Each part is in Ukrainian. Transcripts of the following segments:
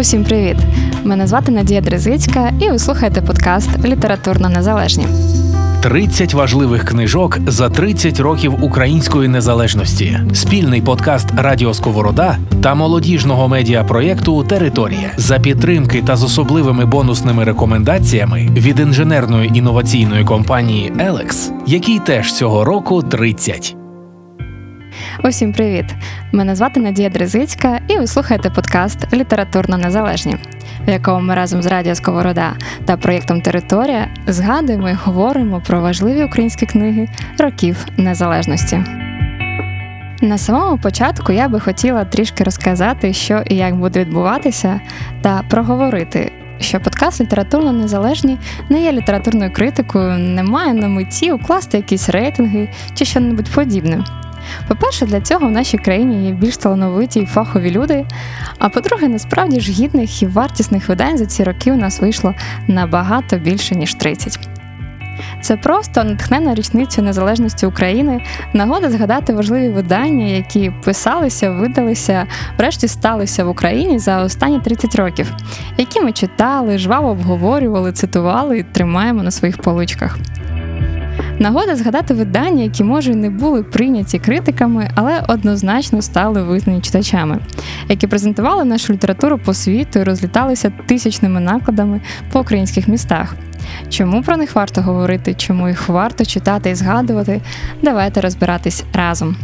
Усім привіт! Мене звати Надія Дрезицька, і ви слухаєте подкаст Літературно Незалежні. 30 важливих книжок за 30 років української незалежності. Спільний подкаст Радіо Сковорода та молодіжного медіапроєкту Територія за підтримки та з особливими бонусними рекомендаціями від інженерної інноваційної компанії Елекс, який теж цього року 30. Усім привіт! Мене звати Надія Дрезицька, і ви слухаєте подкаст Літературно Незалежні, в якому ми разом з Радіо Сковорода та проєктом Територія згадуємо і говоримо про важливі українські книги років незалежності. На самому початку я би хотіла трішки розказати, що і як буде відбуватися, та проговорити. Що подкаст літературно незалежні не є літературною критикою, не має на меті укласти якісь рейтинги чи що-небудь подібне. По-перше, для цього в нашій країні є більш талановиті і фахові люди. А по-друге, насправді ж гідних і вартісних видань за ці роки у нас вийшло набагато більше, ніж 30. Це просто натхнена річницю незалежності України, нагода згадати важливі видання, які писалися, видалися, врешті сталися в Україні за останні 30 років, які ми читали, жваво обговорювали, цитували і тримаємо на своїх поличках. Нагода згадати видання, які може не були прийняті критиками, але однозначно стали визнані читачами, які презентували нашу літературу по світу і розліталися тисячними накладами по українських містах. Чому про них варто говорити, чому їх варто читати і згадувати? Давайте розбиратись разом.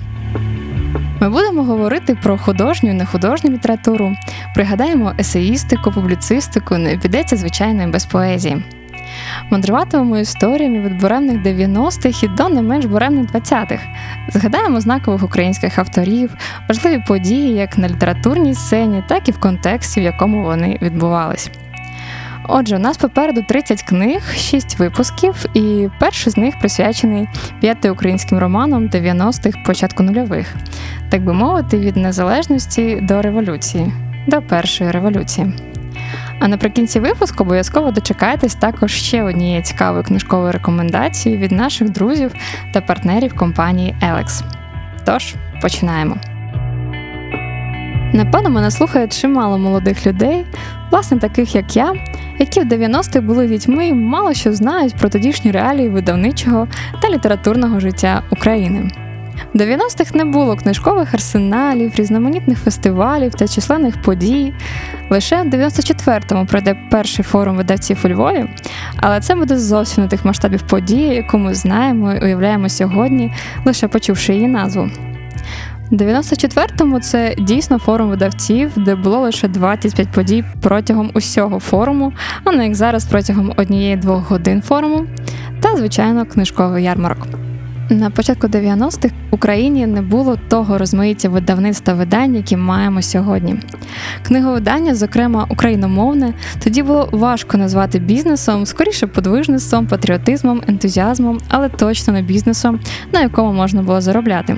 Ми будемо говорити про художню і нехудожню літературу, пригадаємо есеїстику, публіцистику, не підеться звичайно без поезії. Мандруватимемо історіями від буремних 90-х і до не менш буремних 20-х. Згадаємо знакових українських авторів, важливі події як на літературній сцені, так і в контексті, в якому вони відбувались. Отже, у нас попереду 30 книг, 6 випусків, і перший з них присвячений п'яти українським романам 90-х, початку нульових, так би мовити, від незалежності до революції, до першої революції. А наприкінці випуску обов'язково дочекайтесь також ще однієї цікавої книжкової рекомендації від наших друзів та партнерів компанії Elex. Тож, починаємо. Напевно, мене слухає чимало молодих людей, власне, таких як я, які в 90-х були дітьми і мало що знають про тодішні реалії видавничого та літературного життя України. В 90-х не було книжкових арсеналів, різноманітних фестивалів та численних подій. Лише в 94-му пройде перший форум видавців у Львові, але це буде зовсім не тих масштабів події, яку ми знаємо і уявляємо сьогодні, лише почувши її назву. У 94-му це дійсно форум видавців, де було лише 25 подій протягом усього форуму, а не як зараз протягом однієї-двох годин форуму, та, звичайно, книжковий ярмарок. На початку 90-х в Україні не було того розмаїття видавництв та видань, які маємо сьогодні. Книговидання, зокрема україномовне, тоді було важко назвати бізнесом, скоріше подвижництвом, патріотизмом, ентузіазмом, але точно не бізнесом, на якому можна було заробляти.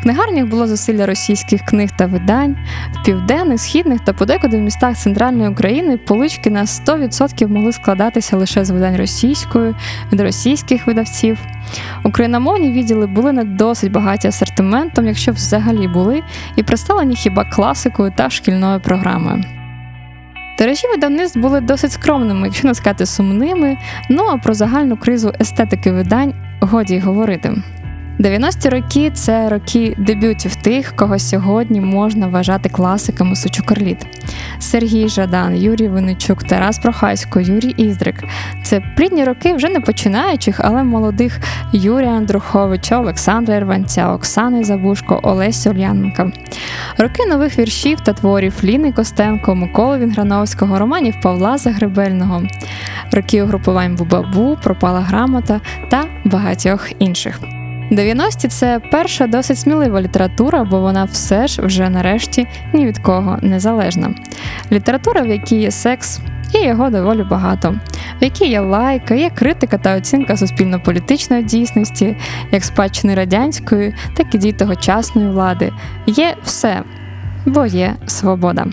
В книгарнях було зусилля російських книг та видань, в південних, східних та подекуди в містах центральної України полички на 100% могли складатися лише з видань російською від російських видавців. Україномовні відділи були не досить багаті асортиментом, якщо взагалі були, і представлені хіба класикою та шкільною програмою. Тиражі видавництв були досить скромними, якщо не сказати сумними, ну а про загальну кризу естетики видань годі й говорити. 90-ті роки це роки дебютів тих, кого сьогодні можна вважати класиками Сучукарліт. Сергій Жадан, Юрій Винничук, Тарас Прохасько, Юрій Іздрик. Це плідні роки вже не починаючих, але молодих Юрія Андруховича, Олександра Ірванця, Оксани Забушко, Олесі Ульяненка. Роки нових віршів та творів Ліни Костенко, Миколи Вінграновського, романів Павла Загребельного, роки угрупувань Бубабу, Пропала грамота та багатьох інших. 90-ті – це перша досить смілива література, бо вона все ж вже нарешті ні від кого не залежна. Література, в якій є секс, і його доволі багато, в якій є лайка, є критика та оцінка суспільно-політичної дійсності, як спадщини радянської, так і дій тогочасної влади. Є все, бо є свобода.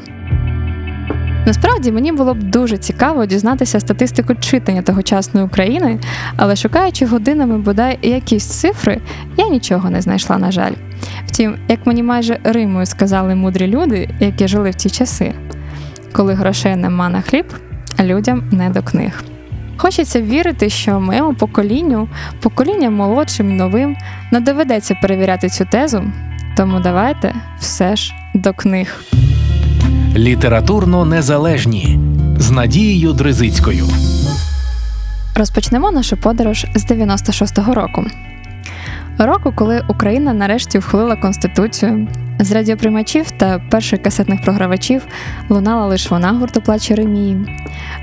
Насправді мені було б дуже цікаво дізнатися статистику читання тогочасної України, але шукаючи годинами бодай якісь цифри, я нічого не знайшла, на жаль. Втім, як мені майже римою сказали мудрі люди, які жили в ті часи. коли грошей нема на хліб, а людям не до книг. Хочеться вірити, що моєму поколінню, покоління молодшим і новим, не доведеться перевіряти цю тезу, тому давайте все ж до книг. Літературно незалежні з Надією Дризицькою. Розпочнемо нашу подорож з 96-го року. Року, коли Україна нарешті вхилила конституцію, з радіоприймачів та перших касетних програвачів лунала лише вона гурту плач Єремії.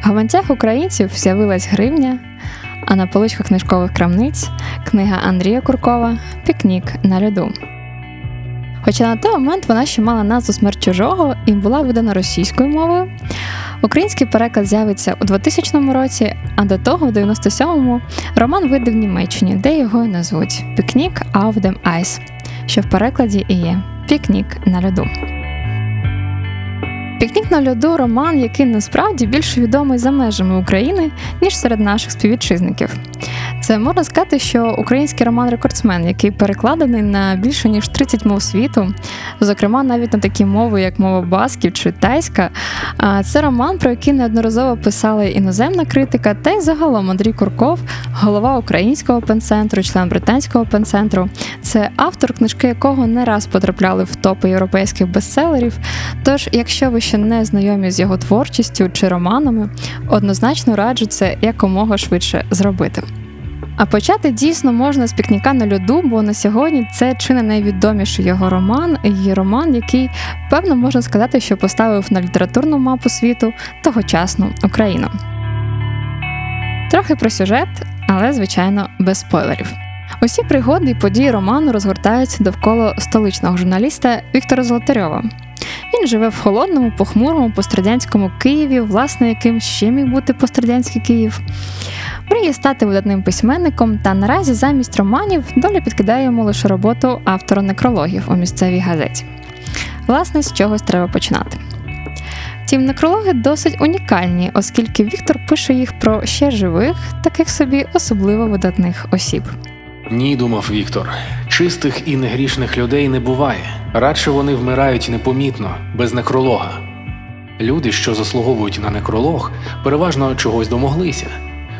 В гаманцях українців з'явилась гривня, а на поличках книжкових крамниць книга Андрія Куркова Пікнік на льоду. Хоча на той момент вона ще мала назву Смерть чужого і була видана російською мовою. Український переклад з'явиться у 2000 році, а до того, в 97-му, роман вийде в Німеччині, де його і назвуть Пікнік auf dem Eis, що в перекладі і є Пікнік на льоду. Пікнік на льоду роман, який насправді більше відомий за межами України, ніж серед наших співвітчизників. Це можна сказати, що український роман рекордсмен, який перекладений на більше ніж 30 мов світу, зокрема навіть на такі мови, як мова басків чи тайська. Це роман, про який неодноразово писала іноземна критика, та й загалом Андрій Курков, голова українського пенцентру, член британського пенцентру. Це автор, книжки якого не раз потрапляли в топи європейських бестселерів. Тож, якщо ви ще не знайомі з його творчістю чи романами, однозначно раджу це якомога швидше зробити. А почати дійсно можна з пікніка на льоду, бо на сьогодні це чи не найвідоміший його роман, і роман, який, певно, можна сказати, що поставив на літературну мапу світу тогочасну Україну. Трохи про сюжет, але, звичайно, без спойлерів. Усі пригоди і події роману розгортаються довкола столичного журналіста Віктора Золотарьова. Він живе в холодному, похмурому пострадянському Києві, власне, яким ще міг бути пострадянський Київ. Мріє стати видатним письменником, та наразі замість романів доля підкидає йому лише роботу автора некрологів у місцевій газеті. Власне, з чогось треба починати. Втім, некрологи досить унікальні, оскільки Віктор пише їх про ще живих, таких собі особливо видатних осіб. Ні, думав Віктор. Чистих і негрішних людей не буває. Радше вони вмирають непомітно, без некролога. Люди, що заслуговують на некролог, переважно чогось домоглися.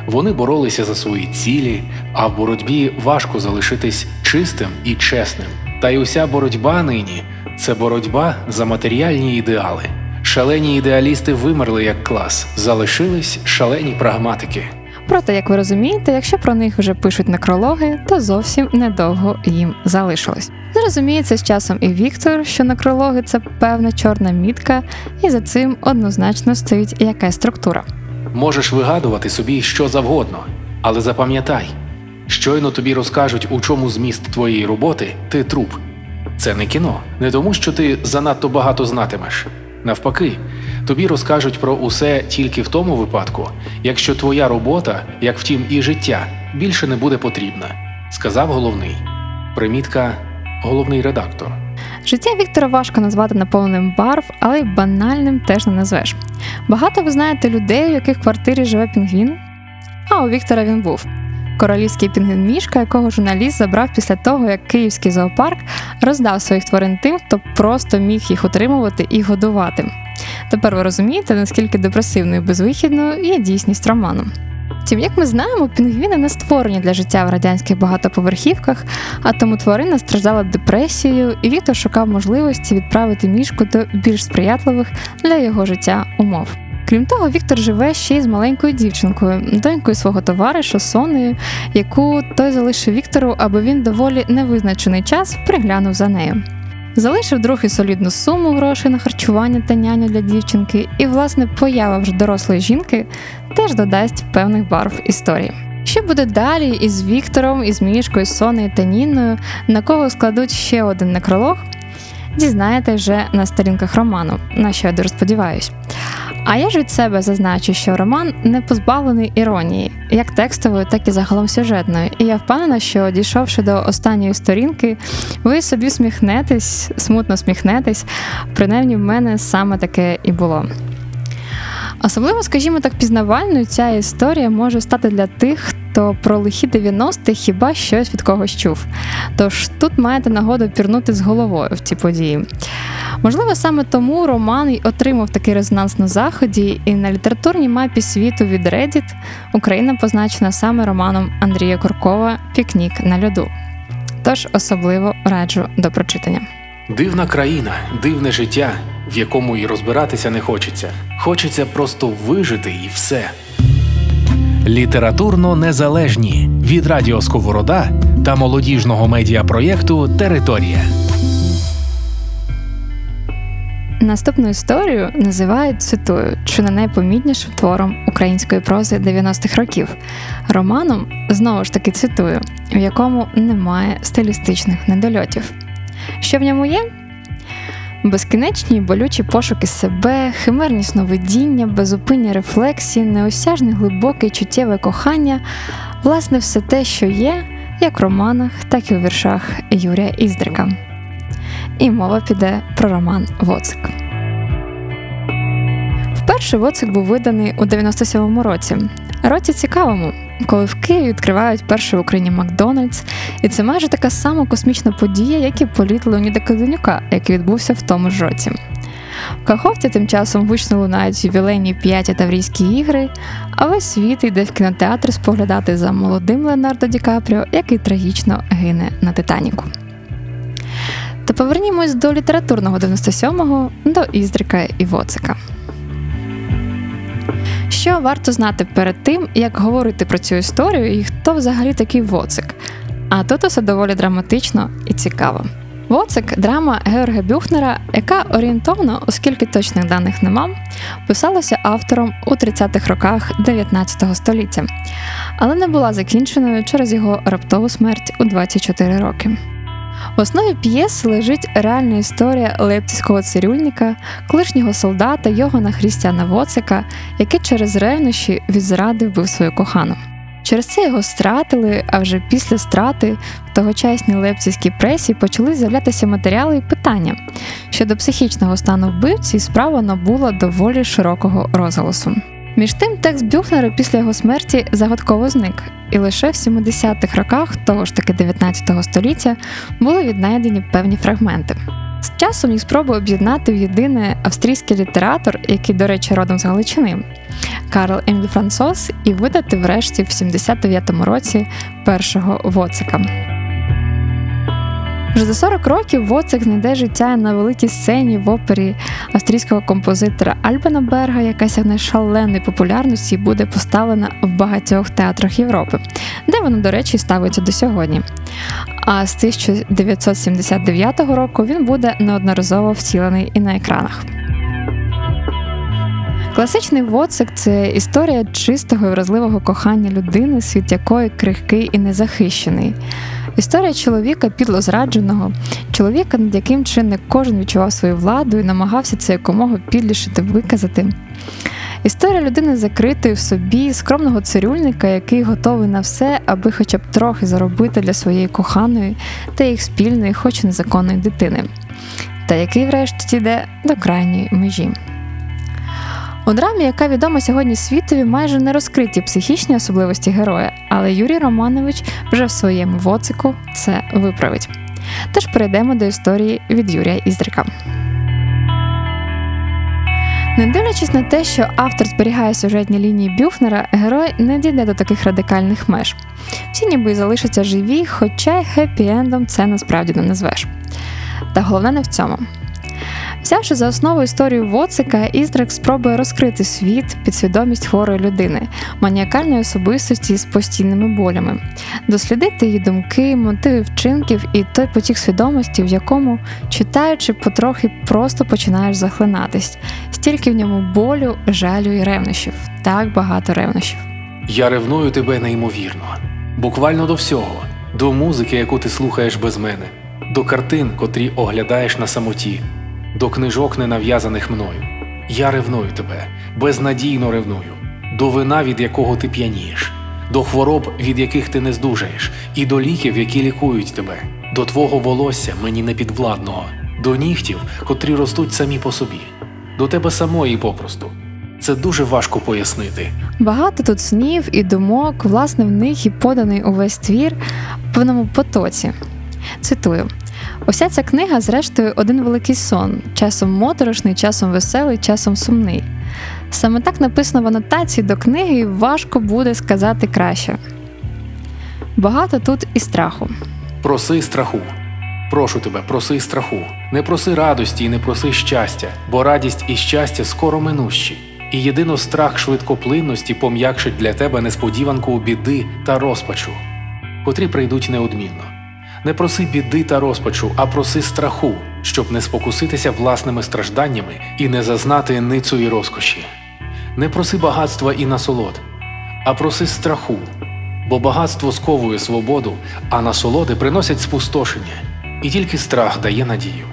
Вони боролися за свої цілі, а в боротьбі важко залишитись чистим і чесним. Та й уся боротьба нині це боротьба за матеріальні ідеали. Шалені ідеалісти вимерли як клас, залишились шалені прагматики. Проте, як ви розумієте, якщо про них вже пишуть некрологи, то зовсім недовго їм залишилось. Зрозуміється з часом і Віктор, що некрологи це певна чорна мітка, і за цим однозначно стоїть якась структура. Можеш вигадувати собі що завгодно, але запам'ятай, щойно тобі розкажуть, у чому зміст твоєї роботи, ти труп. Це не кіно, не тому, що ти занадто багато знатимеш. Навпаки, тобі розкажуть про усе тільки в тому випадку, якщо твоя робота, як втім, і життя, більше не буде потрібна, сказав головний. Примітка головний редактор. Життя Віктора важко назвати наповненим барв, але й банальним теж не назвеш. Багато ви знаєте людей, у яких в квартирі живе пінгвін. А у Віктора він був. Королівський пінгвін мішка, якого журналіст забрав після того, як київський зоопарк роздав своїх тварин тим, хто просто міг їх утримувати і годувати. Тепер ви розумієте, наскільки депресивною і безвихідною є дійсність роману. Втім, як ми знаємо, пінгвіни не створені для життя в радянських багатоповерхівках, а тому тварина страждала депресією, і Віктор шукав можливості відправити мішку до більш сприятливих для його життя умов. Крім того, Віктор живе ще й з маленькою дівчинкою, донькою свого товариша Сонею, яку той залишив Віктору, аби він доволі невизначений час приглянув за нею. Залишив другий солідну суму грошей на харчування та няню для дівчинки, і, власне, поява вже дорослої жінки теж додасть певних барв історії. Що буде далі із Віктором, із Мішкою, Сонею та Ніною, на кого складуть ще один некролог, дізнаєте вже на сторінках роману, на що я дуже сподіваюсь. А я ж від себе зазначу, що роман не позбавлений іронії, як текстової, так і загалом сюжетної. І я впевнена, що дійшовши до останньої сторінки, ви собі сміхнетесь, смутно сміхнетесь. Принаймні, в мене саме таке і було. Особливо, скажімо так, пізнавальною ця історія може стати для тих, то про лихі 90-х хіба щось від когось чув. Тож тут маєте нагоду пірнути з головою в ці події. Можливо, саме тому роман й отримав такий резонанс на заході, і на літературній мапі світу від Reddit Україна позначена саме романом Андрія Коркова Пікнік на льоду. Тож особливо раджу до прочитання. Дивна країна, дивне життя, в якому і розбиратися не хочеться. Хочеться просто вижити і все. Літературно незалежні від Радіо Сковорода та молодіжного медіапроєкту Територія. Наступну історію називають цитую, чи не найпомітнішим твором української прози 90-х років, романом, знову ж таки цитую, в якому немає стилістичних недольотів. Що в ньому є? Безкінечні болючі пошуки себе, химерні сновидіння, безупинні рефлексії, неосяжне глибоке й чуттєве кохання, власне, все те, що є, як в романах, так і у віршах Юрія Іздрика. І мова піде про роман Воцик. Вперше Воцик був виданий у 97-му році. Році цікавому, коли в Києві відкривають перший в Україні Макдональдс, і це майже така сама космічна подія, як і політ Леоніда Каденюка, який відбувся в тому ж році. В Каховці тим часом гучно лунають ювілейні п'яті Таврійські ігри, а весь світ йде в кінотеатр споглядати за молодим Леонардо Ді Капріо, який трагічно гине на Титаніку. Та повернімось до літературного 97-го, до Іздрика і Воцика. Що варто знати перед тим, як говорити про цю історію і хто взагалі такий Воцик? А тут усе доволі драматично і цікаво. Воцик драма Георга Бюхнера, яка орієнтовно, оскільки точних даних нема, писалася автором у 30-х роках 19 століття, але не була закінченою через його раптову смерть у 24 роки. В основі п'єси лежить реальна історія лепцівського цирюльника, колишнього солдата Йогана Хрістяна Воцика, який через ревнощі від зради вбив свою кохану. Через це його стратили, а вже після страти в тогочасній лепцівській пресі почали з'являтися матеріали і питання. Щодо психічного стану вбивці справа набула доволі широкого розголосу. Між тим, текст Бюхнера після його смерті загадково зник, і лише в 70-х роках того ж таки 19 століття були віднайдені певні фрагменти. З часом їх спробує об'єднати в єдине австрійський літератор, який, до речі, родом з Галичини, Карл Еміль Франсос, і видати врешті в 79-му році першого Воцика. Вже за 40 років Воцик знайде життя на великій сцені в опері австрійського композитора Альбена Берга, яка сягне шаленої популярності і буде поставлена в багатьох театрах Європи, де вона, до речі, ставиться до сьогодні. А з 1979 року він буде неодноразово втілений і на екранах. Класичний Воцик це історія чистого і вразливого кохання людини, світ якої крихкий і незахищений. Історія чоловіка підло зрадженого, чоловіка, над яким чи не кожен відчував свою владу і намагався це якомога підліше виказати. Історія людини закритої в собі, скромного цирюльника, який готовий на все, аби хоча б трохи заробити для своєї коханої та їх спільної, хоч і незаконної дитини, та який, врешті, йде до крайньої межі. У драмі, яка відома сьогодні світові, майже не розкриті психічні особливості героя, але Юрій Романович вже в своєму воцику це виправить. Тож перейдемо до історії від Юрія Іздрика. Не дивлячись на те, що автор зберігає сюжетні лінії Бюхнера, герой не дійде до таких радикальних меж. Всі ніби залишаться живі, хоча й хеппі-ендом це насправді не назвеш. Та головне не в цьому. Взявши за основу історію Воцика, Іздрак спробує розкрити світ, підсвідомість хворої людини, маніакальної особистості з постійними болями, дослідити її думки, мотиви вчинків і той потік свідомості, в якому, читаючи, потрохи просто починаєш захлинатись, стільки в ньому болю, жалю і ревнощів, так багато ревнощів. Я ревную тебе неймовірно, буквально до всього, до музики, яку ти слухаєш без мене, до картин, котрі оглядаєш на самоті, до книжок, ненав'язаних мною. Я ревную тебе, безнадійно ревную, до вина, від якого ти п'янієш, до хвороб, від яких ти не здужаєш, і до ліків, які лікують тебе, до твого волосся, мені непідвладного, до нігтів, котрі ростуть самі по собі, до тебе самої попросту. Це дуже важко пояснити. Багато тут снів і думок, власне, в них і поданий увесь твір в певному потоці. Цитую: Уся ця книга, зрештою, один великий сон, часом моторошний, часом веселий, часом сумний. Саме так написано в анотації до книги, і важко буде сказати краще. Багато тут і страху. Проси страху. Прошу тебе, проси страху. Не проси радості і не проси щастя, бо радість і щастя скоро минущі. І єдино страх швидкоплинності пом'якшить для тебе несподіванку біди та розпачу, котрі прийдуть неодмінно. Не проси біди та розпачу, а проси страху, щоб не спокуситися власними стражданнями і не зазнати ницої розкоші. Не проси багатства і насолод, а проси страху, бо багатство сковує свободу, а насолоди приносять спустошення, і тільки страх дає надію.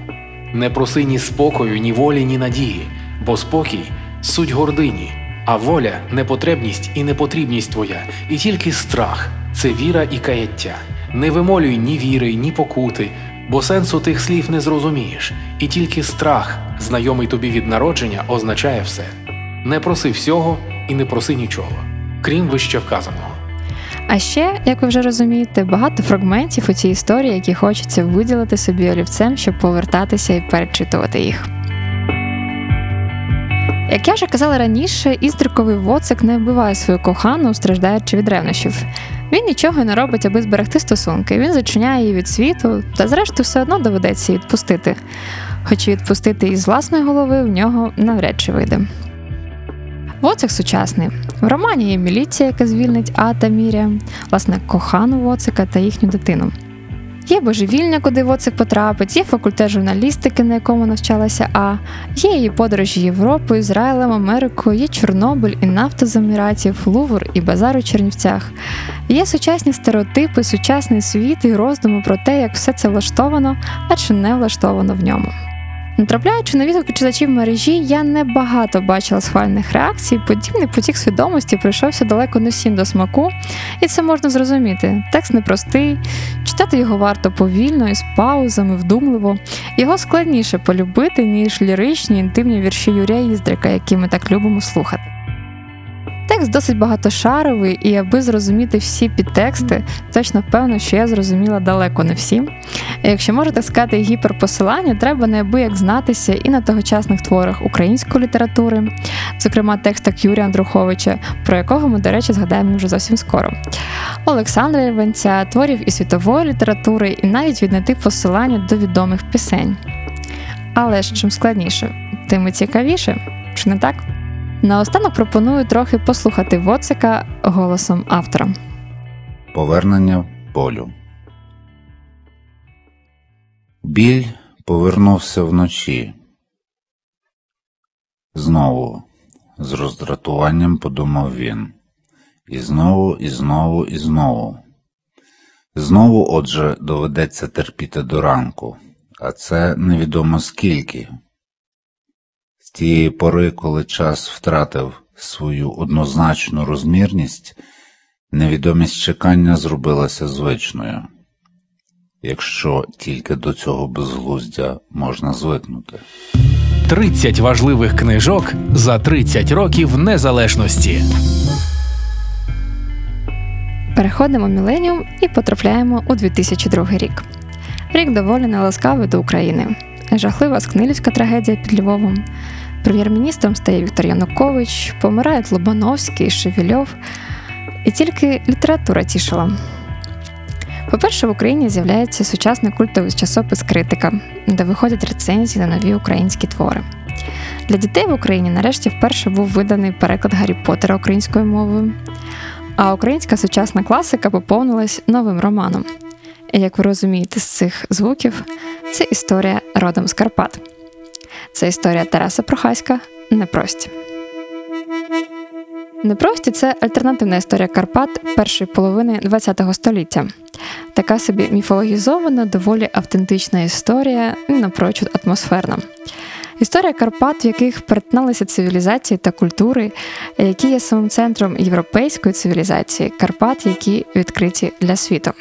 Не проси ні спокою, ні волі, ні надії, бо спокій суть гордині, а воля непотребність і непотрібність твоя, і тільки страх це віра і каяття. Не вимолюй ні віри, ні покути, бо сенсу тих слів не зрозумієш, і тільки страх, знайомий тобі від народження, означає все. Не проси всього і не проси нічого, крім вище вказаного. А ще, як ви вже розумієте, багато фрагментів у цій історії, які хочеться виділити собі олівцем, щоб повертатися і перечитувати їх. Як я вже казала раніше, іздриковий воцик не вбиває свою кохану, страждаючи від ревнощів. Він нічого не робить, аби зберегти стосунки. Він зачиняє її від світу, та зрештою все одно доведеться її відпустити. Хоч відпустити із власної голови в нього навряд чи вийде. Воцик сучасний. В романі є міліція, яка звільнить Ата Міря, власне, кохану Воцика та їхню дитину. Є божевільня, куди Воцик потрапить, є факультет журналістики, на якому навчалася А, є її подорожі Європою, Ізраїлем, Америкою, є Чорнобиль і нафта з Еміратів, Лувр і базар у Чернівцях. Є сучасні стереотипи, сучасний світ і роздуми про те, як все це влаштовано, а чи не влаштовано в ньому. Натрапляючи на відгуки читачів мережі, я не багато бачила схвальних реакцій. Подібний потік свідомості прийшовся далеко не всім до смаку, і це можна зрозуміти. Текст непростий, читати його варто повільно і з паузами, вдумливо. Його складніше полюбити, ніж ліричні інтимні вірші Юрія Іздрика, які ми так любимо слухати. Текст досить багатошаровий, і аби зрозуміти всі підтексти, точно впевнена, що я зрозуміла далеко не всі. Якщо можна так сказати, гіперпосилання, треба неабияк знатися і на тогочасних творах української літератури, зокрема текстах Юрія Андруховича, про якого ми, до речі, згадаємо вже зовсім скоро. Олександра Єрванця, творів і світової літератури, і навіть віднайти посилання до відомих пісень. Але ж чим складніше, тим і цікавіше, чи не так? Наостанок пропоную трохи послухати Воцика голосом автора. Повернення болю. Біль повернувся вночі. Знову, з роздратуванням подумав він. І знову, і знову, і знову. Знову, отже, доведеться терпіти до ранку, а це невідомо скільки. З тієї пори, коли час втратив свою однозначну розмірність, невідомість чекання зробилася звичною, якщо тільки до цього безглуздя можна звикнути. 30 важливих книжок за 30 років незалежності. Переходимо міленіум і потрапляємо у 2002 рік. Рік доволі неласкавий до України. Жахлива скнилівська трагедія під Львовом. Прем'єр-міністром стає Віктор Янукович, помирають Лобановський, Шевельов, і тільки література тішила. По-перше, в Україні з'являється сучасний культовий часопис Критика, де виходять рецензії на нові українські твори. Для дітей в Україні нарешті вперше був виданий переклад Гаррі Поттера українською мовою, а українська сучасна класика поповнилась новим романом. І як ви розумієте з цих звуків, це історія родом з Карпат. Це історія Тараса Прохаська Непрості. Непрості це альтернативна історія Карпат першої половини ХХ століття. Така собі міфологізована, доволі автентична історія напрочуд атмосферна. Історія Карпат, в яких перетналися цивілізації та культури, які є самим центром європейської цивілізації, Карпат, які відкриті для світу.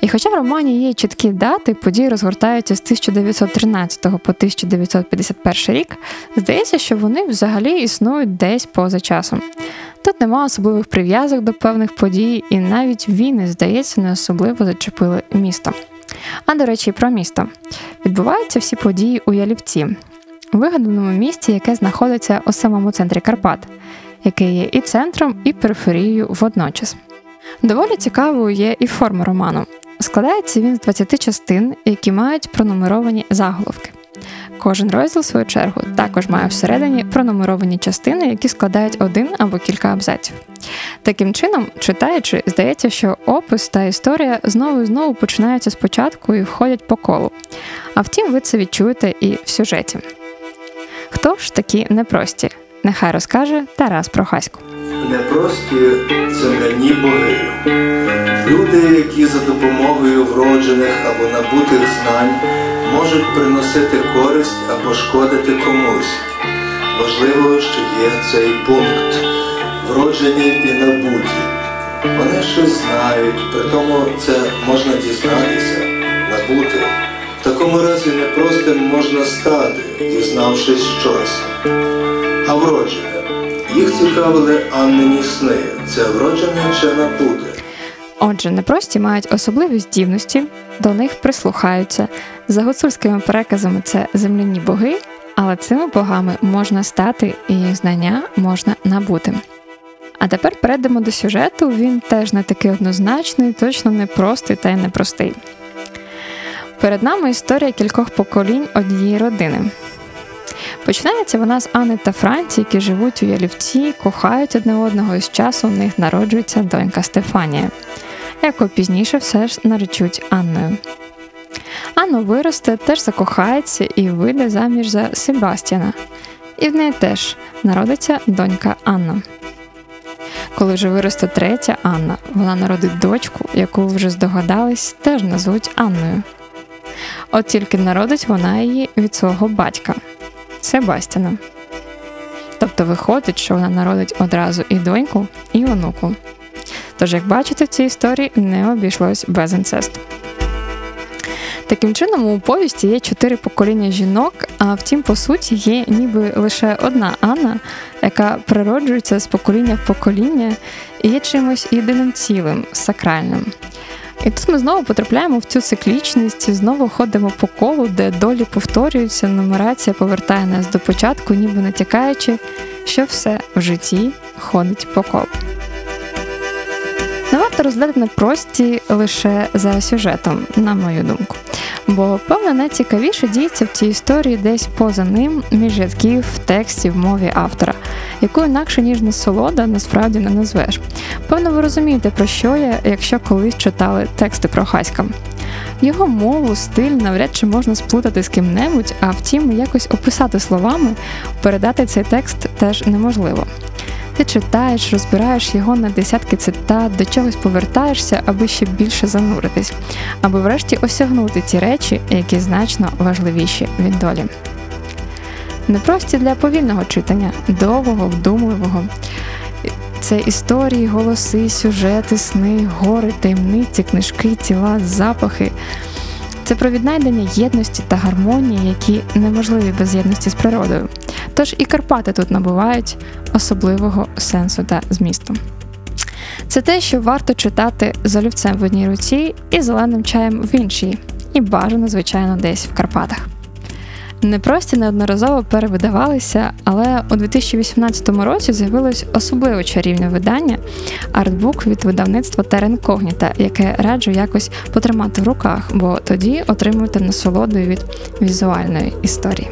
І хоча в романі є чіткі дати, події розгортаються з 1913 по 1951 рік, здається, що вони взагалі існують десь поза часом. Тут нема особливих прив'язок до певних подій, і навіть війни, здається, не особливо зачепили місто. А до речі, про місто. Відбуваються всі події у Ялівці, вигаданому місті, яке знаходиться у самому центрі Карпат, яке є і центром, і периферією водночас. Доволі цікавою є і форма роману. Складається він з 20 частин, які мають пронумеровані заголовки. Кожен розділ, в свою чергу, також має всередині пронумеровані частини, які складають один або кілька абзаців. Таким чином, читаючи, здається, що опис та історія знову і знову починаються спочатку і входять по колу. А втім, ви це відчуєте і в сюжеті. Хто ж такі непрості? Нехай розкаже Тарас Прохасько. Непрості земляні боги. Люди, які за допомогою вроджених або набутих знань можуть приносити користь або шкодити комусь. Важливо, що є цей пункт. Вроджені і набуті. Вони щось знають, при тому це можна дізнатися, набути. Такому разі непростим можна стати, дізнавшись щось. А вроджене. Їх цікавили Аннині сни. Це вроджене чи набуте? Отже, непрості мають особливі здібності, до них прислухаються. За гуцульськими переказами це земляні боги, але цими богами можна стати і їх знання можна набути. А тепер перейдемо до сюжету. Він теж не такий однозначний, точно не простий та й непростий. Перед нами історія кількох поколінь однієї родини. Починається вона з Анни та Франці, які живуть у Ялівці, кохають одне одного і з часу в них народжується донька Стефанія, яку пізніше все ж наречуть Анною. Анна виросте, теж закохається і вийде заміж за Себастьяна. І в неї теж народиться донька Анна. Коли вже виросте третя Анна, вона народить дочку, яку вже здогадались, теж назвуть Анною. От тільки народить вона її від свого батька Себастьяна. Тобто виходить, що вона народить одразу і доньку, і онуку. Тож, як бачите, в цій історії не обійшлось без інцесту. Таким чином, у повісті є чотири покоління жінок, а втім, по суті, є ніби лише одна Анна, яка природжується з покоління в покоління і є чимось єдиним цілим, сакральним. І тут ми знову потрапляємо в цю циклічність, знову ходимо по колу, де долі повторюються, нумерація повертає нас до початку, ніби натякаючи, що все в житті ходить по колу. Варто розглядати непрості лише за сюжетом, на мою думку. Бо, певно, найцікавіше діється в цій історії десь поза ним, між рядків в тексті, в мові автора, яку інакше ніж насолода насправді не назвеш. Певно, ви розумієте, про що я, якщо колись читали тексти про Хаська. Його мову, стиль навряд чи можна сплутати з ким-небудь, а втім, якось описати словами, передати цей текст теж неможливо. Ти читаєш, розбираєш його на десятки цитат, до чогось повертаєшся, аби ще більше зануритись, аби врешті осягнути ті речі, які значно важливіші від долі. Непрості для повільного читання, довгого, вдумливого. Це історії, голоси, сюжети, сни, гори, таємниці, книжки, тіла, запахи. Це про віднайдення єдності та гармонії, які неможливі без єдності з природою. Тож і Карпати тут набувають особливого сенсу та змісту. Це те, що варто читати з олівцем в одній руці і зеленим чаєм в іншій, і бажано, звичайно, десь в Карпатах. Непрості неодноразово перевидавалися, але у 2018 році з'явилось особливо чарівне видання артбук від видавництва Терен Когніта, яке раджу якось потримати в руках, бо тоді отримуєте насолоду від візуальної історії.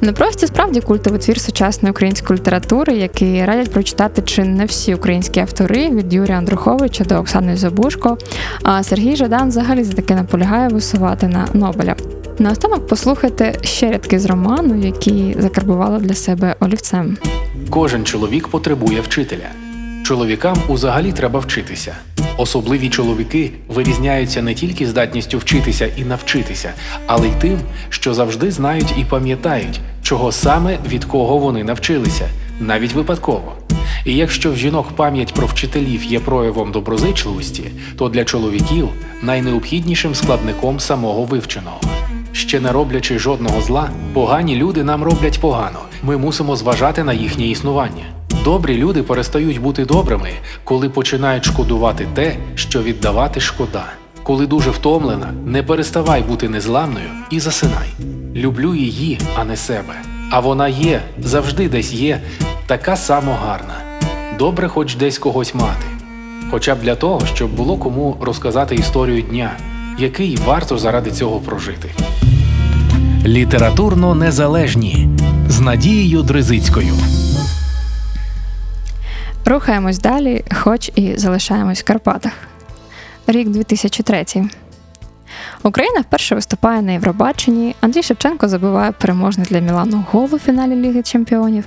Непрості справді культовий твір сучасної української літератури, який радять прочитати чи не всі українські автори від Юрія Андруховича до Оксани Забушко. А Сергій Жадан взагалі за таки наполягає висувати на Нобеля. Наостанок послухайте ще рядки з роману, які закарбувала для себе олівцем. Кожен чоловік потребує вчителя. Чоловікам узагалі треба вчитися. Особливі чоловіки вирізняються не тільки здатністю вчитися і навчитися, але й тим, що завжди знають і пам'ятають, чого саме від кого вони навчилися, навіть випадково. І якщо в жінок пам'ять про вчителів є проявом доброзичливості, то для чоловіків найнеобхіднішим складником самого вивченого. Ще не роблячи жодного зла, погані люди нам роблять погано. Ми мусимо зважати на їхнє існування. Добрі люди перестають бути добрими, коли починають шкодувати те, що віддавати шкода. Коли дуже втомлена, не переставай бути незламною і засинай. Люблю її, а не себе. А вона є, завжди десь є, така само гарна. Добре, хоч десь когось мати. Хоча б для того, щоб було кому розказати історію дня, який варто заради цього прожити. Літературно незалежні з Надією Дризицькою. Рухаємось далі, хоч і залишаємось в Карпатах. Рік 2003. Україна вперше виступає на Євробаченні. Андрій Шевченко забиває переможний для Мілану гол у фіналі Ліги Чемпіонів.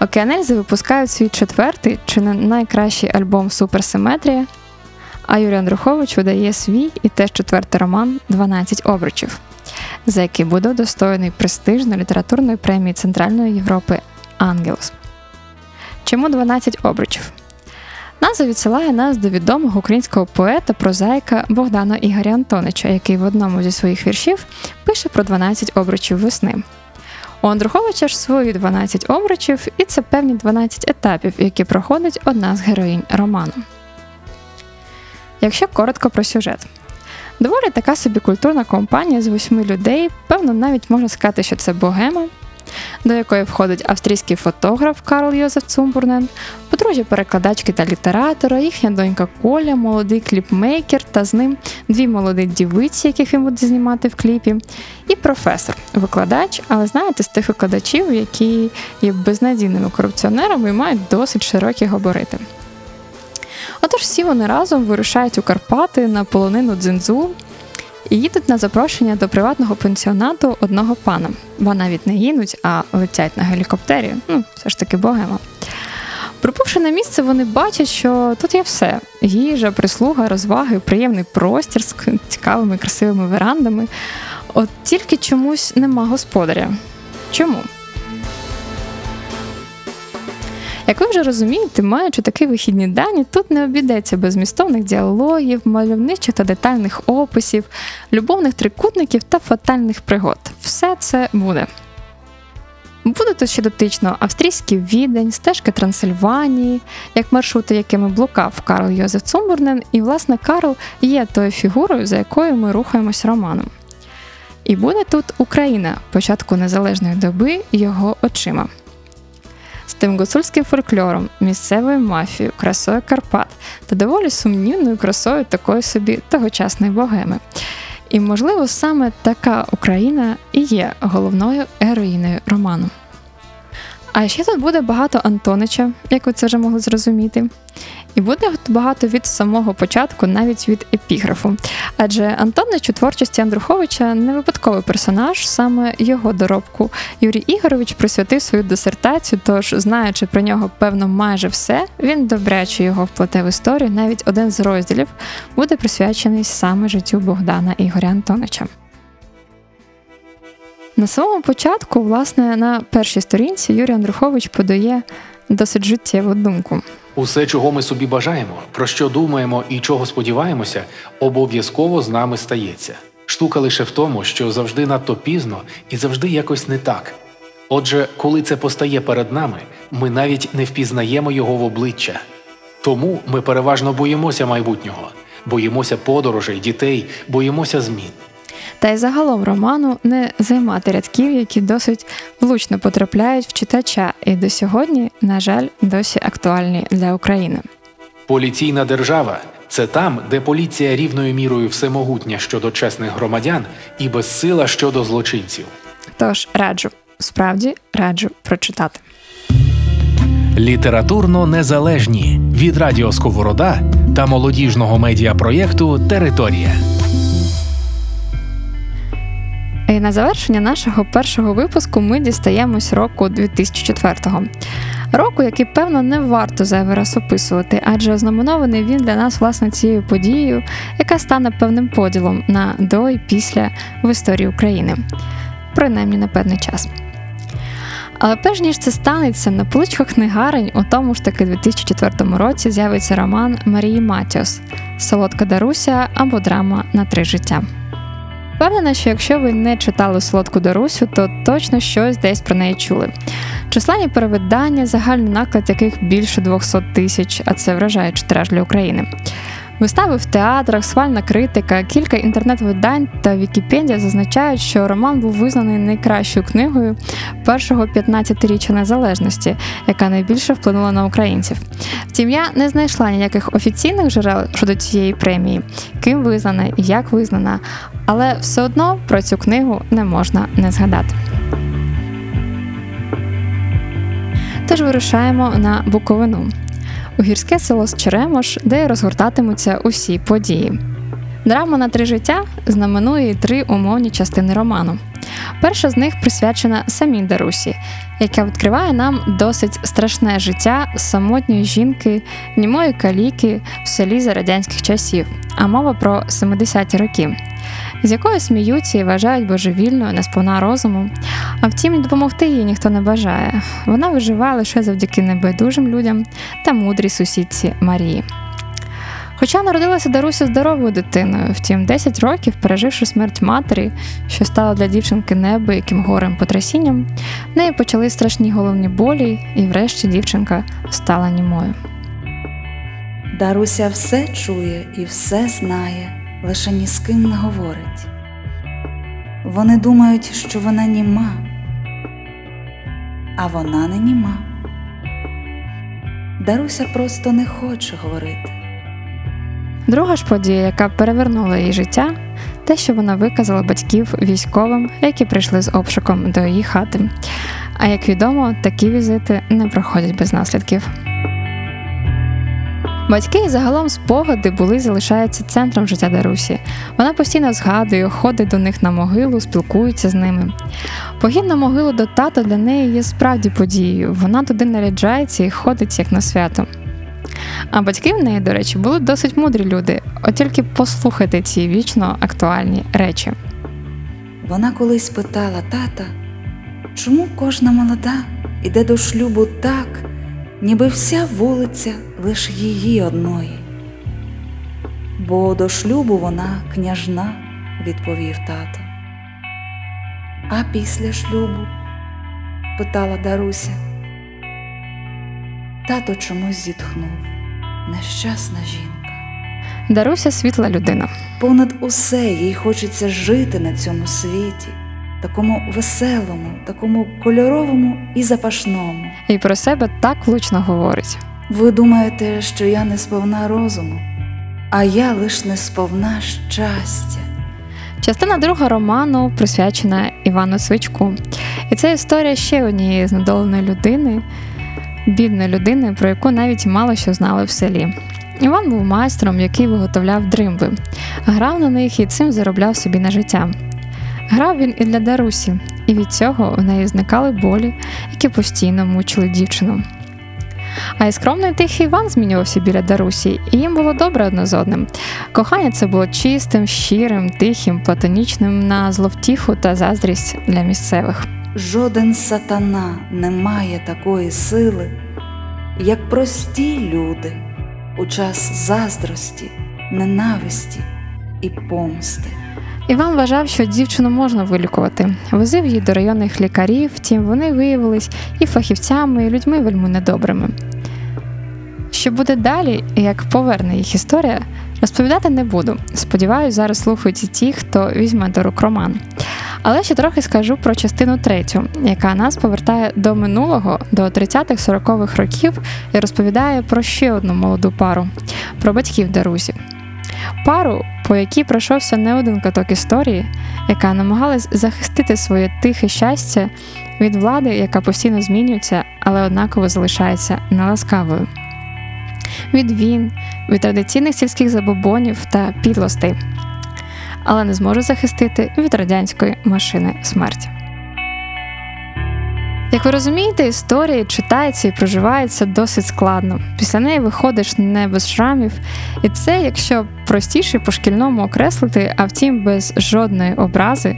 Океанельзи випускають свій четвертий чи не найкращий альбом Суперсиметрія. А Юрій Андрухович видає свій і теж четвертий роман «12 обручів, за який буде удостоєний престижної літературної премії Центральної Європи Ангелос. Чому 12 обручів? Назва відсилає нас до відомого українського поета прозаїка Богдана Ігоря Антонича, який в одному зі своїх віршів пише про 12 обручів весни. У Андруховича ж свої 12 обручів, і це певні 12 етапів, які проходить одна з героїнь роману. Якщо коротко про сюжет. Доволі така собі культурна компанія з восьми людей, певно, навіть можна сказати, що це богема, до якої входить австрійський фотограф Карл Йозеф Цумбурнен, подружжя перекладачки та літератора, їхня донька Коля, молодий кліпмейкер та з ним дві молоді дівиці, яких він буде знімати в кліпі, і професор, викладач, але знаєте, з тих викладачів, які є безнадійними корупціонерами і мають досить широкі габарити. Отож, всі вони разом вирушають у Карпати на полонину дзинзу і їдуть на запрошення до приватного пенсіонату одного пана. Бо навіть не їдуть, а летять на гелікоптері. Ну, все ж таки богема. Прибувши на місце, вони бачать, що тут є все: їжа, прислуга, розваги, приємний простір з цікавими, красивими верандами. От тільки чомусь нема господаря. Чому? Як ви вже розумієте, маючи такі вихідні дані, тут не обійдеться без змістовних діалогів, мальовничих та детальних описів, любовних трикутників та фатальних пригод. Все це буде. Буде тут ще дотично австрійський відень, стежки Трансильванії, як маршрути, якими блукав Карл Йозеф Цумбурнен, і, власне, Карл є тою фігурою, за якою ми рухаємось романом. І буде тут Україна початку незалежної доби його очима з тим гуцульським фольклором, місцевою мафією, красою Карпат та доволі сумнівною красою такої собі тогочасної богеми. І, можливо, саме така Україна і є головною героїною роману. А ще тут буде багато Антонича, як ви це вже могли зрозуміти. І буде багато від самого початку, навіть від епіграфу. Адже Антонич у творчості Андруховича не випадковий персонаж, саме його доробку. Юрій Ігорович присвятив свою дисертацію, тож, знаючи про нього, певно, майже все, він добряче його вплете в історію. Навіть один з розділів буде присвячений саме життю Богдана Ігоря Антонича. На самому початку, власне, на першій сторінці Юрій Андрухович подає досить життєву думку. Усе, чого ми собі бажаємо, про що думаємо і чого сподіваємося, обов'язково з нами стається. Штука лише в тому, що завжди надто пізно і завжди якось не так. Отже, коли це постає перед нами, ми навіть не впізнаємо його в обличчя. Тому ми переважно боїмося майбутнього, боїмося подорожей, дітей, боїмося змін. Та й загалом роману не займати рядків, які досить влучно потрапляють в читача, і до сьогодні, на жаль, досі актуальні для України. Поліційна держава це там, де поліція рівною мірою всемогутня щодо чесних громадян і безсила щодо злочинців. Тож раджу, справді раджу прочитати. Літературно незалежні від Радіо Сковорода та молодіжного медіапроєкту Територія. І на завершення нашого першого випуску ми дістаємось року 2004-го. Року, який, певно, не варто зайвий раз описувати, адже ознаменований він для нас власне цією подією, яка стане певним поділом на до і після в історії України, принаймні на певний час. Але перш ніж це станеться, на поличках книгарень у тому ж таки 2004 році з'явиться роман Марії Матіос Солодка Даруся або драма на три життя. Впевнена, що якщо ви не читали солодку Дарусю, то точно щось десь про неї чули. Численні перевидання, загальний наклад яких більше 200 тисяч, а це вражаючий тираж для України. Вистави в театрах, схвальна критика, кілька інтернет-видань та Вікіпедія зазначають, що роман був визнаний найкращою книгою першого 15-річчя незалежності, яка найбільше вплинула на українців. Втім, я не знайшла ніяких офіційних джерел щодо цієї премії, ким визнана і як визнана, але все одно про цю книгу не можна не згадати. Тож вирушаємо на Буковину у гірське село з Черемош, де розгортатимуться усі події. Драма на три життя знаменує три умовні частини роману. Перша з них присвячена самій Дарусі, яка відкриває нам досить страшне життя самотньої жінки, німої каліки в селі за радянських часів, а мова про 70-ті роки, з якою сміються і вважають божевільною, несповна розуму. А втім, допомогти їй ніхто не бажає. Вона виживає лише завдяки небайдужим людям та мудрій сусідці Марії. Хоча народилася Даруся здоровою дитиною, втім, 10 років, переживши смерть матері, що стало для дівчинки неабияким горем потрясінням, в неї почали страшні головні болі, і врешті дівчинка стала німою. Даруся все чує і все знає, лише ні з ким не говорить. Вони думають, що вона німа, а вона не німа. Даруся просто не хоче говорити. Друга ж подія, яка перевернула її життя, те, що вона виказала батьків військовим, які прийшли з обшуком до її хати. А як відомо, такі візити не проходять без наслідків. Батьки і загалом спогади були залишаються центром життя Дарусі. Вона постійно згадує, ходить до них на могилу, спілкується з ними. Погін на могилу до тата для неї є справді подією. Вона туди наряджається і ходить як на свято. А батьки в неї, до речі, були досить мудрі люди, от тільки послухайте ці вічно актуальні речі. Вона колись питала тата, чому кожна молода іде до шлюбу так, ніби вся вулиця лише її одної. Бо до шлюбу вона княжна, відповів тато. А після шлюбу? питала Даруся. Тато чомусь зітхнув. Нещасна жінка. Даруся світла людина. Понад усе їй хочеться жити на цьому світі, такому веселому, такому кольоровому і запашному. І про себе так влучно говорить. Ви думаєте, що я не сповна розуму, а я лиш не сповна щастя. Частина друга роману присвячена Івану Свичку. І це історія ще однієї знедоленої людини, бідної людини, про яку навіть мало що знали в селі. Іван був майстром, який виготовляв дримби, грав на них і цим заробляв собі на життя. Грав він і для Дарусі, і від цього в неї зникали болі, які постійно мучили дівчину. А й скромний тихий Іван змінювався біля Дарусі, і їм було добре одне з одним. Кохання це було чистим, щирим, тихим, платонічним на зловтіху та заздрість для місцевих. Жоден сатана не має такої сили, як прості люди у час заздрості, ненависті і помсти. Іван вважав, що дівчину можна вилікувати. Возив її до районних лікарів, втім вони виявились і фахівцями, і людьми вельми недобрими. Що буде далі, як поверне їх історія, розповідати не буду. Сподіваюсь, зараз слухають і ті, хто візьме до рук роман. Але ще трохи скажу про частину третю, яка нас повертає до минулого, до 30-х-40-х років і розповідає про ще одну молоду пару про батьків Дарусі. Пару, по якій пройшовся не один каток історії, яка намагалась захистити своє тихе щастя від влади, яка постійно змінюється, але однаково залишається неласкавою. Від війн, від традиційних сільських забобонів та підлостей, але не зможе захистити від радянської машини смерті. Як ви розумієте, історія читається і проживається досить складно. Після неї виходиш не без шрамів, і це, якщо простіше по шкільному окреслити, а втім без жодної образи,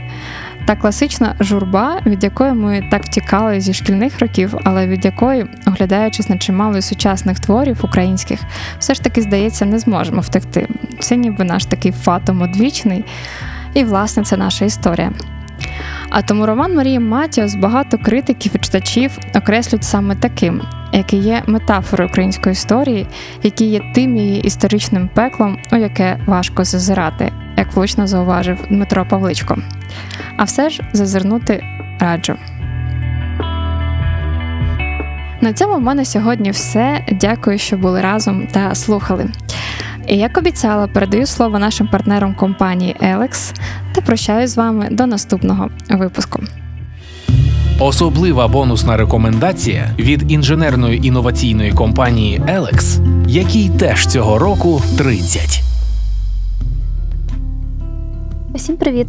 Та класична журба, від якої ми так втікали зі шкільних років, але від якої, оглядаючись на чимало сучасних творів українських, все ж таки здається, не зможемо втекти. Це ніби наш такий фатом одвічний, і власне це наша історія. А тому роман Марії Матіос багато критиків і читачів окреслюють саме таким, який є метафорою української історії, який є тим її історичним пеклом, у яке важко зазирати, як влучно зауважив Дмитро Павличко. А все ж зазирнути раджу. На цьому в мене сьогодні все. Дякую, що були разом та слухали. І як обіцяла, передаю слово нашим партнерам компанії Елекс та прощаюсь з вами до наступного випуску. Особлива бонусна рекомендація від інженерної інноваційної компанії Elex, якій теж цього року 30. Усім привіт!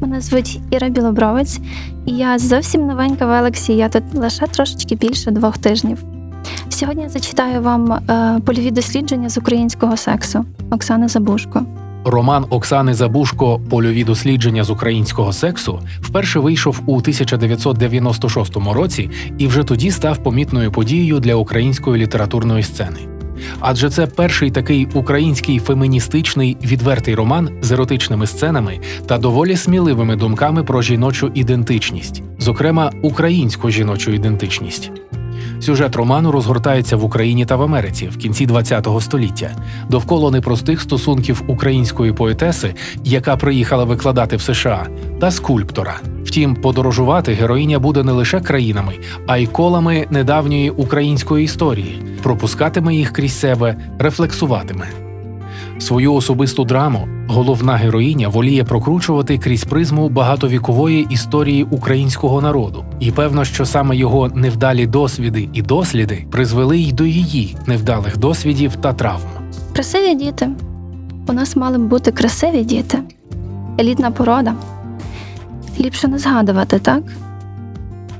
Мене звуть Іра Білобровець, і я зовсім новенька в Елексі. Я тут лише трошечки більше двох тижнів. Сьогодні я зачитаю вам е, польові дослідження з українського сексу Оксани Забушко. Роман Оксани Забушко Польові дослідження з українського сексу вперше вийшов у 1996 році і вже тоді став помітною подією для української літературної сцени. Адже це перший такий український феміністичний відвертий роман з еротичними сценами та доволі сміливими думками про жіночу ідентичність, зокрема українську жіночу ідентичність. Сюжет роману розгортається в Україні та в Америці в кінці ХХ століття довкола непростих стосунків української поетеси, яка приїхала викладати в США, та скульптора. Втім, подорожувати героїня буде не лише країнами, а й колами недавньої української історії, пропускатиме їх крізь себе, рефлексуватиме. Свою особисту драму головна героїня воліє прокручувати крізь призму багатовікової історії українського народу, і певно, що саме його невдалі досвіди і досліди призвели й до її невдалих досвідів та травм. Красиві діти. У нас мали б бути красиві діти. Елітна порода. Ліпше не згадувати, так?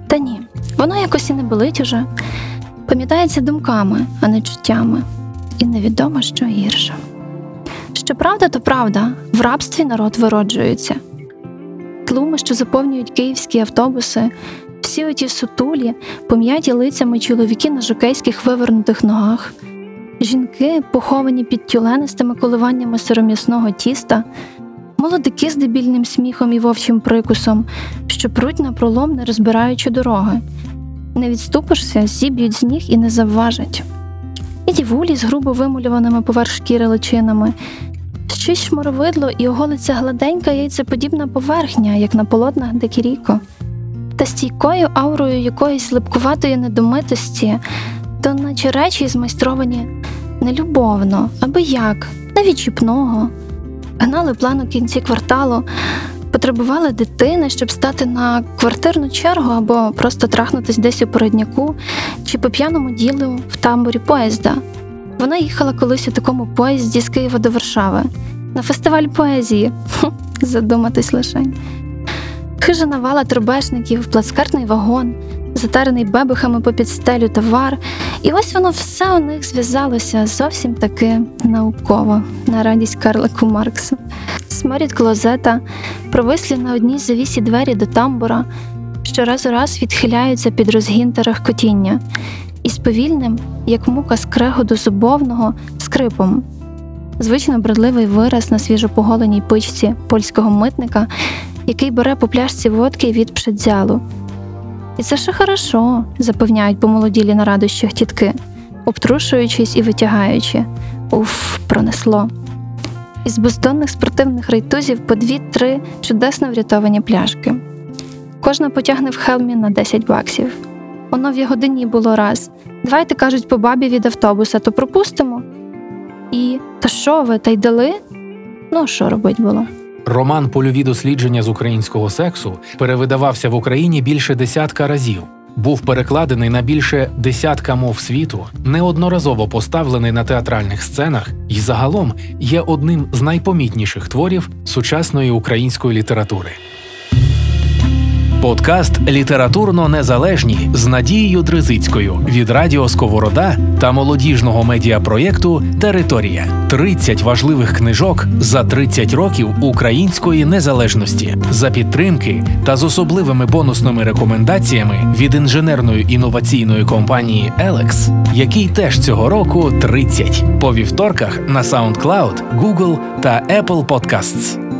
Та ні, воно якось і не болить уже. Пам'ятається думками, а не чуттями. І невідомо, що гірше. Що правда, то правда, в рабстві народ вироджується. Тлуми, що заповнюють київські автобуси, всі оті сутулі, пом'яті лицями чоловіки на жокейських вивернутих ногах, жінки, поховані під тюленистими коливаннями сиром'ясного тіста, молодики з дебільним сміхом і вовчим прикусом, що пруть на пролом, не розбираючи дороги. Не відступишся, зіб'ють з ніг і не завважать. І дівулі з грубо вимулюваними поверх шкіри личинами, щось шмаровидло і оголиться гладенька яйцеподібна поверхня, як на полотнах Декіріко. Та стійкою аурою якоїсь липкуватої недомитості, то наче речі змайстровані нелюбовно, аби як, навідчіпного. Гнали план у кінці кварталу, потребували дитини, щоб стати на квартирну чергу або просто трахнутись десь у передняку чи по п'яному ділу в тамбурі поїзда. Вона їхала колись у такому поїзді з Києва до Варшави на фестиваль поезії. Задуматись лишень. Хижа навала трубешників, плацкартний вагон, затарений бебехами попід стелю товар. І ось воно все у них зв'язалося зовсім таки науково, на радість Карлику Марксу. Сморід клозета, провислі на одній завісі двері до тамбура, що раз у раз відхиляються під розгін та рахкотіння, і з повільним, як мука скрегоду зубовного, скрипом. Звично бредливий вираз на свіжопоголеній пичці польського митника, який бере по пляшці водки від пшедзялу. І це ще хорошо, запевняють помолоділі на радощах тітки, обтрушуючись і витягаючи. Уф, пронесло. Із бездонних спортивних рейтузів по дві-три чудесно врятовані пляшки. Кожна потягне в хелмі на 10 баксів. Воно в ягодині було раз. Давайте кажуть по бабі від автобуса, то пропустимо. І та що ви, та й дали? Ну, що робить було? Роман Польові дослідження з українського сексу перевидавався в Україні більше десятка разів. Був перекладений на більше десятка мов світу, неодноразово поставлений на театральних сценах і загалом є одним з найпомітніших творів сучасної української літератури. Подкаст Літературно незалежні з Надією Дризицькою від Радіо Сковорода та молодіжного медіапроєкту Територія 30 важливих книжок за 30 років української незалежності. За підтримки та з особливими бонусними рекомендаціями від інженерної інноваційної компанії Elex, який теж цього року 30 по вівторках на SoundCloud, Google та Apple Podcasts.